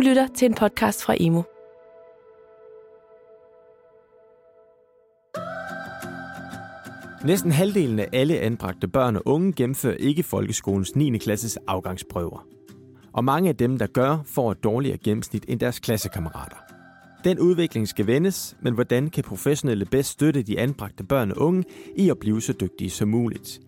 Du lytter til en podcast fra Imo. Næsten halvdelen af alle anbragte børn og unge gennemfører ikke folkeskolens 9. klasses afgangsprøver. Og mange af dem, der gør, får et dårligere gennemsnit end deres klassekammerater. Den udvikling skal vendes, men hvordan kan professionelle bedst støtte de anbragte børn og unge i at blive så dygtige som muligt?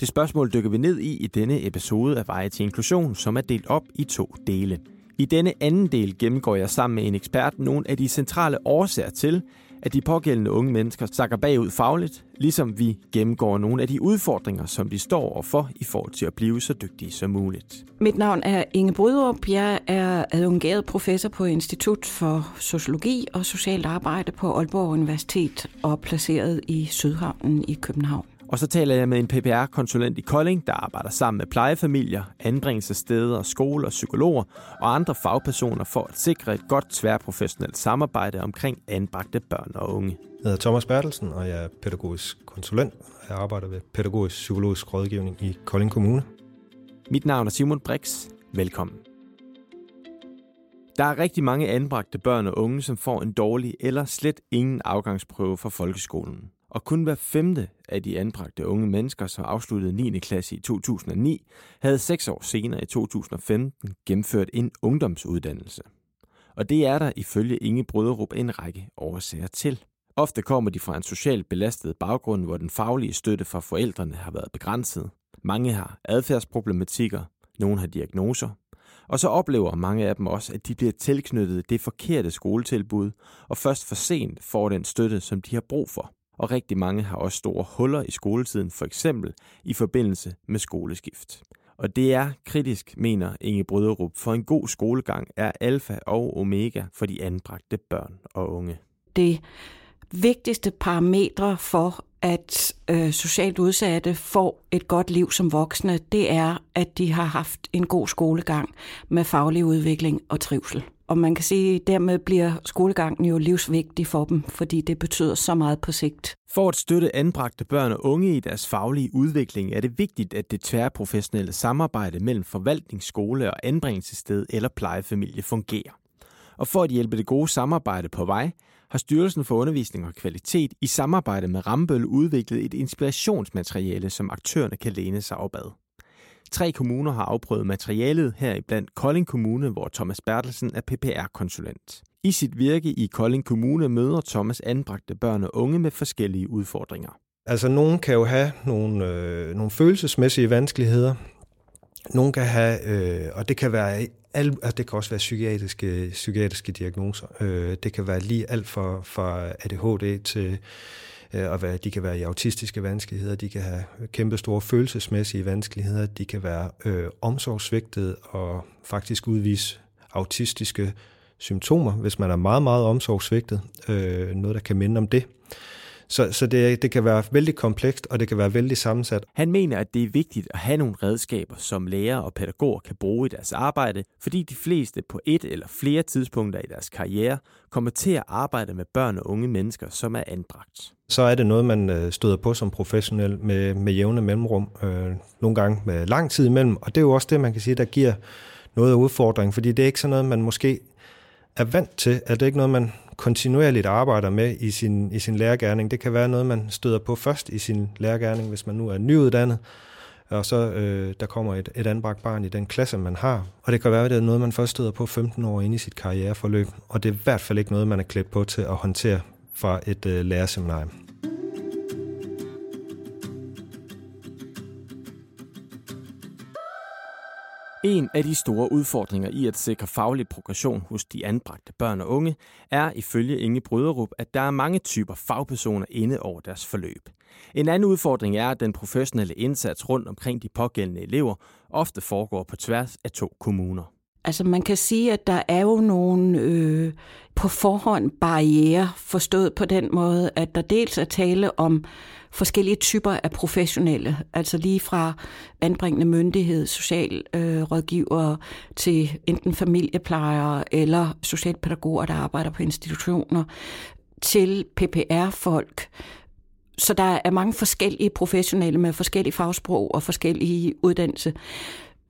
Det spørgsmål dykker vi ned i i denne episode af Veje til Inklusion, som er delt op i to dele. I denne anden del gennemgår jeg sammen med en ekspert nogle af de centrale årsager til, at de pågældende unge mennesker sakker bagud fagligt, ligesom vi gennemgår nogle af de udfordringer, som de står overfor i forhold til at blive så dygtige som muligt. Mit navn er Inge Brydrup. Jeg er adjungeret professor på Institut for Sociologi og Socialt Arbejde på Aalborg Universitet og placeret i Sydhavnen i København. Og så taler jeg med en PPR-konsulent i Kolding, der arbejder sammen med plejefamilier, anbringelsessteder, skoler, psykologer og andre fagpersoner for at sikre et godt tværprofessionelt samarbejde omkring anbragte børn og unge. Jeg hedder Thomas Bertelsen, og jeg er pædagogisk konsulent. Jeg arbejder ved pædagogisk psykologisk rådgivning i Kolding Kommune. Mit navn er Simon Brix. Velkommen. Der er rigtig mange anbragte børn og unge, som får en dårlig eller slet ingen afgangsprøve fra folkeskolen og kun hver femte af de anbragte unge mennesker, som afsluttede 9. klasse i 2009, havde seks år senere i 2015 gennemført en ungdomsuddannelse. Og det er der ifølge Inge Brøderup en række årsager til. Ofte kommer de fra en socialt belastet baggrund, hvor den faglige støtte fra forældrene har været begrænset. Mange har adfærdsproblematikker, nogle har diagnoser, og så oplever mange af dem også, at de bliver tilknyttet det forkerte skoletilbud, og først for sent får den støtte, som de har brug for og rigtig mange har også store huller i skoletiden, for eksempel i forbindelse med skoleskift. Og det er kritisk, mener Inge Bryderup, for en god skolegang er alfa og omega for de anbragte børn og unge. Det vigtigste parametre for, at øh, socialt udsatte får et godt liv som voksne, det er, at de har haft en god skolegang med faglig udvikling og trivsel. Og man kan sige, at dermed bliver skolegangen jo livsvigtig for dem, fordi det betyder så meget på sigt. For at støtte anbragte børn og unge i deres faglige udvikling, er det vigtigt, at det tværprofessionelle samarbejde mellem forvaltning, skole og anbringelsessted eller plejefamilie fungerer. Og for at hjælpe det gode samarbejde på vej, har Styrelsen for Undervisning og Kvalitet i samarbejde med Rambøl udviklet et inspirationsmateriale, som aktørerne kan læne sig op ad. Tre kommuner har afprøvet materialet, her blandt Kolding Kommune, hvor Thomas Bertelsen er PPR-konsulent. I sit virke i Kolding Kommune møder Thomas anbragte børn og unge med forskellige udfordringer. Altså, nogen kan jo have nogle, øh, nogle følelsesmæssige vanskeligheder. Nogen kan have, øh, og det kan være al, altså det kan også være psykiatriske, psykiatriske diagnoser. Øh, det kan være lige alt fra, fra ADHD til Øh, Øh, og hvad, de kan være i autistiske vanskeligheder, de kan have kæmpe store følelsesmæssige vanskeligheder, de kan være øh, omsorgsvigtet og faktisk udvise autistiske symptomer, hvis man er meget, meget omsorgsvigtet. Øh, noget, der kan minde om det. Så, så det, det kan være vældig komplekst, og det kan være vældig sammensat. Han mener, at det er vigtigt at have nogle redskaber, som lærer og pædagoger kan bruge i deres arbejde, fordi de fleste på et eller flere tidspunkter i deres karriere kommer til at arbejde med børn og unge mennesker, som er anbragt. Så er det noget, man øh, støder på som professionel med, med jævne mellemrum, øh, nogle gange med lang tid imellem, og det er jo også det, man kan sige, der giver noget af udfordringen, fordi det er ikke sådan noget, man måske er vant til, at det er ikke noget, man kontinuerligt arbejder med i sin, i sin lærergærning. Det kan være noget, man støder på først i sin lærergærning, hvis man nu er nyuddannet, og så øh, der kommer et, et anbragt barn i den klasse, man har. Og det kan være, at det er noget, man først støder på 15 år inde i sit karriereforløb, og det er i hvert fald ikke noget, man er klædt på til at håndtere fra et øh, lærerseminarium. En af de store udfordringer i at sikre faglig progression hos de anbragte børn og unge er ifølge Inge Bryderup, at der er mange typer fagpersoner inde over deres forløb. En anden udfordring er, at den professionelle indsats rundt omkring de pågældende elever ofte foregår på tværs af to kommuner. Altså man kan sige, at der er jo nogle øh, på forhånd barriere forstået på den måde, at der dels er tale om forskellige typer af professionelle, altså lige fra anbringende myndighed, socialrådgivere øh, til enten familieplejere eller socialpædagoger, der arbejder på institutioner, til PPR-folk. Så der er mange forskellige professionelle med forskellige fagsprog og forskellige uddannelse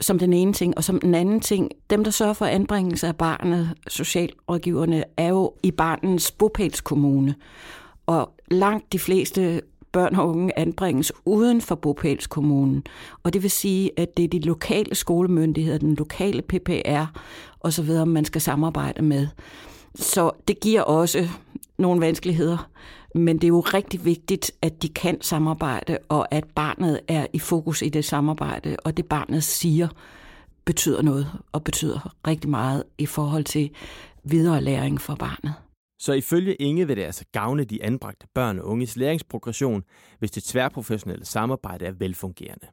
som den ene ting. Og som den anden ting, dem, der sørger for anbringelse af barnet, socialrådgiverne, er jo i barnens bopælskommune. Og langt de fleste børn og unge anbringes uden for bopælskommunen. Og det vil sige, at det er de lokale skolemyndigheder, den lokale PPR osv., man skal samarbejde med. Så det giver også nogle vanskeligheder, men det er jo rigtig vigtigt, at de kan samarbejde, og at barnet er i fokus i det samarbejde, og det barnet siger betyder noget, og betyder rigtig meget i forhold til videre læring for barnet. Så ifølge Inge vil det altså gavne de anbragte børn og unges læringsprogression, hvis det tværprofessionelle samarbejde er velfungerende.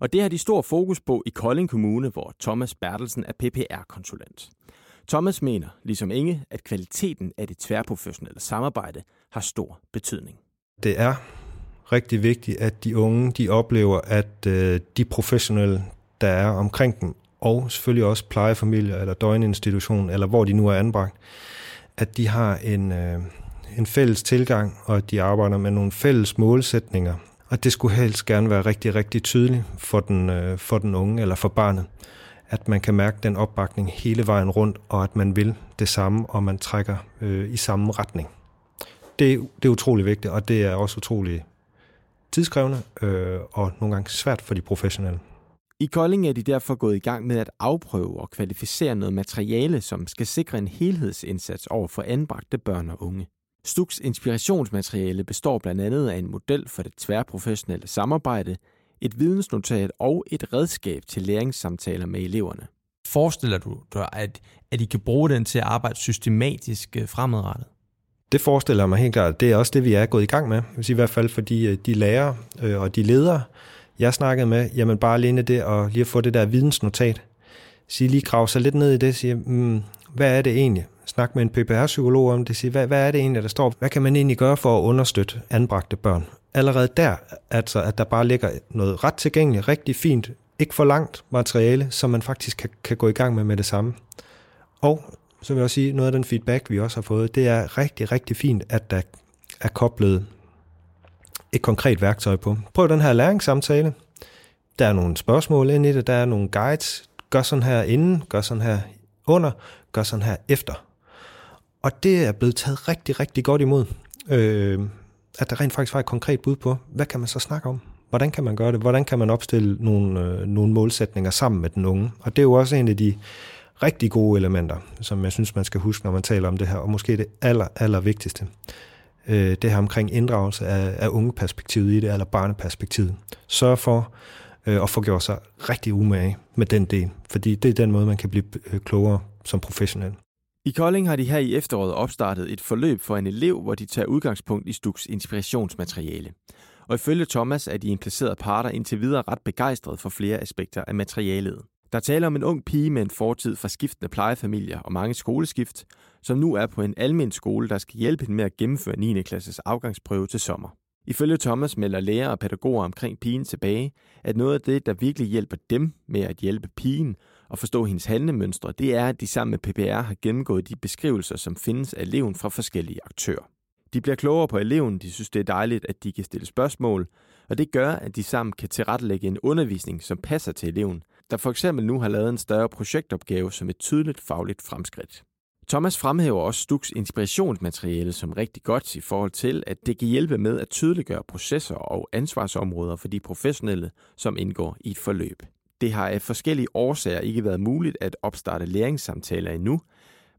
Og det har de stor fokus på i Kolding Kommune, hvor Thomas Bertelsen er PPR-konsulent. Thomas mener, ligesom Inge, at kvaliteten af det tværprofessionelle samarbejde har stor betydning. Det er rigtig vigtigt, at de unge de oplever, at øh, de professionelle, der er omkring dem, og selvfølgelig også plejefamilier eller døgninstitution, eller hvor de nu er anbragt, at de har en, øh, en fælles tilgang, og at de arbejder med nogle fælles målsætninger. Og det skulle helst gerne være rigtig, rigtig tydeligt for den, øh, for den unge eller for barnet, at man kan mærke den opbakning hele vejen rundt, og at man vil det samme, og man trækker øh, i samme retning. Det, det er utrolig vigtigt, og det er også utrolig tidskrævende øh, og nogle gange svært for de professionelle. I Kolding er de derfor gået i gang med at afprøve og kvalificere noget materiale, som skal sikre en helhedsindsats over for anbragte børn og unge. Stuks inspirationsmateriale består blandt andet af en model for det tværprofessionelle samarbejde, et vidensnotat og et redskab til læringssamtaler med eleverne. Forestiller du dig, at, at I kan bruge den til at arbejde systematisk øh, fremadrettet? Det forestiller jeg mig helt klart. Det er også det, vi er gået i gang med. I hvert fald for de, øh, de lærere øh, og de ledere, jeg snakkede med, jamen bare alene det og lige at få det der vidensnotat. Sige lige grave sig lidt ned i det, sige, mm, hvad er det egentlig? Snak med en PPR-psykolog om det, sige, hvad, hvad er det egentlig, der står? Hvad kan man egentlig gøre for at understøtte anbragte børn? Allerede der, altså at der bare ligger noget ret tilgængeligt, rigtig fint, ikke for langt materiale, som man faktisk kan, kan gå i gang med med det samme. Og så vil jeg også sige, noget af den feedback, vi også har fået, det er rigtig, rigtig fint, at der er koblet et konkret værktøj på. Prøv den her læringssamtale. Der er nogle spørgsmål ind i det, der er nogle guides. Gør sådan her inden, gør sådan her under, gør sådan her efter. Og det er blevet taget rigtig, rigtig godt imod. Øh, at der rent faktisk var et konkret bud på, hvad kan man så snakke om? Hvordan kan man gøre det? Hvordan kan man opstille nogle, øh, nogle målsætninger sammen med den unge? Og det er jo også en af de rigtig gode elementer, som jeg synes, man skal huske, når man taler om det her, og måske det aller, aller vigtigste øh, det her omkring inddragelse af, af ungeperspektivet i det, eller barneperspektivet. Sørg for øh, at få gjort sig rigtig umage med den del, fordi det er den måde, man kan blive øh, klogere som professionel. I Kolding har de her i efteråret opstartet et forløb for en elev, hvor de tager udgangspunkt i Stuks inspirationsmateriale. Og ifølge Thomas er de implicerede parter indtil videre ret begejstrede for flere aspekter af materialet. Der taler om en ung pige med en fortid fra skiftende plejefamilier og mange skoleskift, som nu er på en almen skole, der skal hjælpe hende med at gennemføre 9. klasses afgangsprøve til sommer. Ifølge Thomas melder lærer og pædagoger omkring pigen tilbage, at noget af det, der virkelig hjælper dem med at hjælpe pigen og forstå hendes handlemønstre, det er, at de sammen med PPR har gennemgået de beskrivelser, som findes af eleven fra forskellige aktører. De bliver klogere på eleven, de synes det er dejligt, at de kan stille spørgsmål, og det gør, at de sammen kan tilrettelægge en undervisning, som passer til eleven, der for eksempel nu har lavet en større projektopgave som et tydeligt fagligt fremskridt. Thomas fremhæver også Stuks inspirationsmateriale som rigtig godt i forhold til, at det kan hjælpe med at tydeliggøre processer og ansvarsområder for de professionelle, som indgår i et forløb. Det har af forskellige årsager ikke været muligt at opstarte læringssamtaler endnu,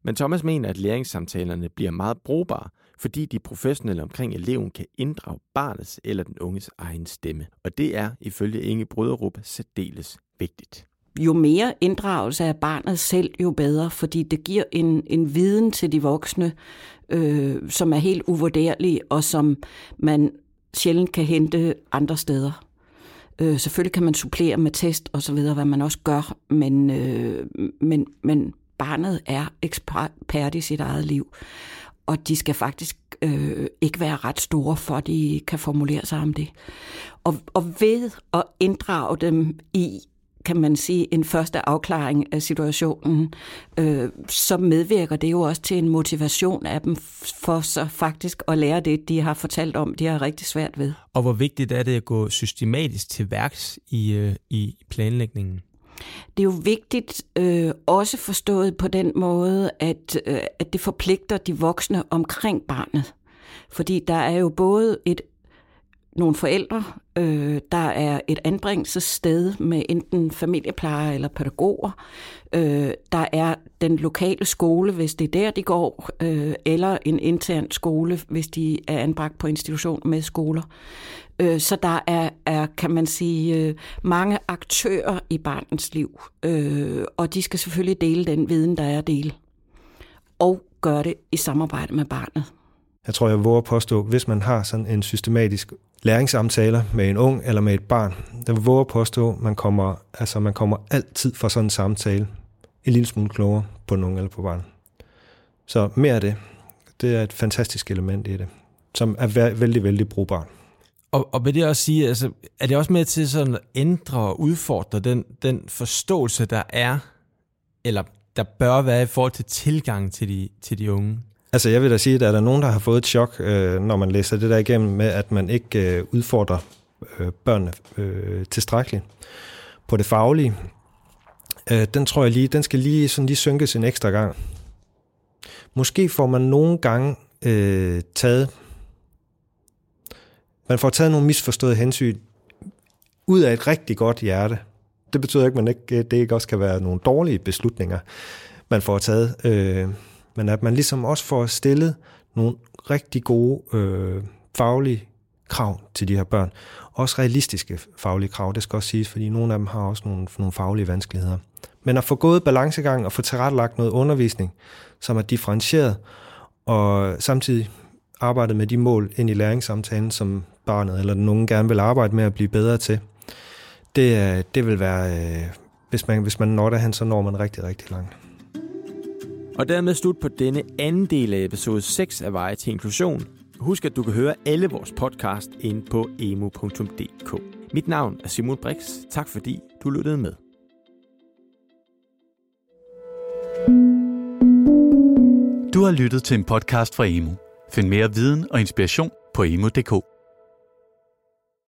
men Thomas mener, at læringssamtalerne bliver meget brugbare, fordi de professionelle omkring eleven kan inddrage barnets eller den unges egen stemme. Og det er ifølge Inge Bryderup særdeles vigtigt. Jo mere inddragelse af barnet selv, jo bedre, fordi det giver en, en viden til de voksne, øh, som er helt uvurderlig, og som man sjældent kan hente andre steder. Øh, selvfølgelig kan man supplere med test og så videre, hvad man også gør, men, øh, men, men barnet er ekspert i sit eget liv, og de skal faktisk øh, ikke være ret store, for at de kan formulere sig om det. Og, og ved at inddrage dem i kan man sige, en første afklaring af situationen, øh, så medvirker det jo også til en motivation af dem for så faktisk at lære det, de har fortalt om, de har rigtig svært ved. Og hvor vigtigt er det at gå systematisk til værks i, øh, i planlægningen? Det er jo vigtigt, øh, også forstået på den måde, at, øh, at det forpligter de voksne omkring barnet. Fordi der er jo både et nogle forældre, øh, der er et anbringelsessted med enten familieplejer eller pædagoger. Øh, der er den lokale skole, hvis det er der, de går, øh, eller en intern skole, hvis de er anbragt på institution med skoler. Øh, så der er, er, kan man sige, øh, mange aktører i barnets liv, øh, og de skal selvfølgelig dele den viden, der er at dele, og gøre det i samarbejde med barnet. Jeg tror, jeg våger påstå, hvis man har sådan en systematisk læringssamtaler med en ung eller med et barn, der våger påstå, man kommer, altså man kommer altid fra sådan en samtale en lille smule klogere på nogen eller på barn. Så mere af det. Det er et fantastisk element i det, som er vældig, vældig brugbart. Og, og vil det også sige, altså, er det også med til sådan at ændre og udfordre den, den forståelse, der er, eller der bør være i forhold til tilgang til de, til de unge? Altså jeg vil da sige, at der er nogen, der har fået et chok, øh, når man læser det der igennem med, at man ikke øh, udfordrer øh, børnene øh, tilstrækkeligt på det faglige. Øh, den tror jeg lige, den skal lige, sådan lige synkes en ekstra gang. Måske får man nogle gange øh, taget, man får taget nogle misforståede hensyn ud af et rigtig godt hjerte. Det betyder ikke, at man ikke, øh, det ikke også kan være nogle dårlige beslutninger, man får taget. Øh, men at man ligesom også får stillet nogle rigtig gode øh, faglige krav til de her børn. Også realistiske faglige krav, det skal også siges, fordi nogle af dem har også nogle, nogle faglige vanskeligheder. Men at få gået balancegang og få tilrettelagt noget undervisning, som er differentieret, og samtidig arbejdet med de mål ind i læringssamtalen, som barnet eller den unge gerne vil arbejde med at blive bedre til, det, øh, det vil være, øh, hvis man, hvis man når derhen, så når man rigtig, rigtig langt. Og dermed slut på denne anden del af episode 6 af Veje til Inklusion. Husk, at du kan høre alle vores podcast ind på emu.dk. Mit navn er Simon Brix. Tak fordi du lyttede med. Du har lyttet til en podcast fra Emu. Find mere viden og inspiration på emu.dk.